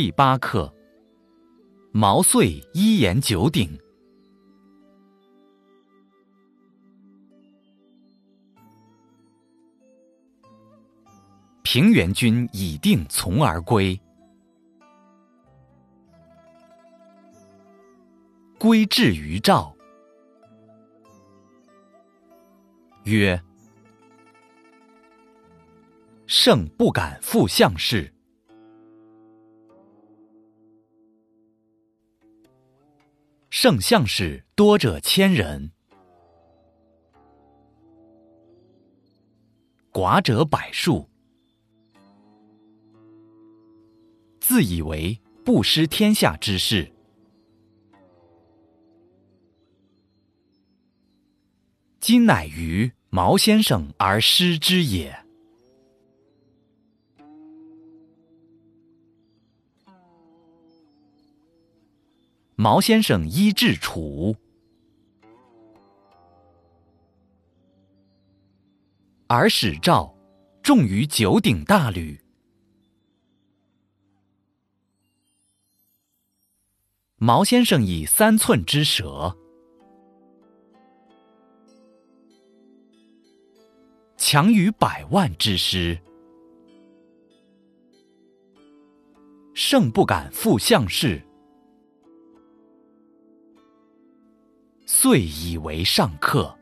第八课：毛遂一言九鼎。平原君已定从而归，归至于赵，曰：“圣不敢复相事。”圣相士多者千人，寡者百数。自以为不失天下之事，今乃于毛先生而失之也。毛先生医治楚，而使赵重于九鼎大吕。毛先生以三寸之舌，强于百万之师，胜不敢复相事。遂以为上客。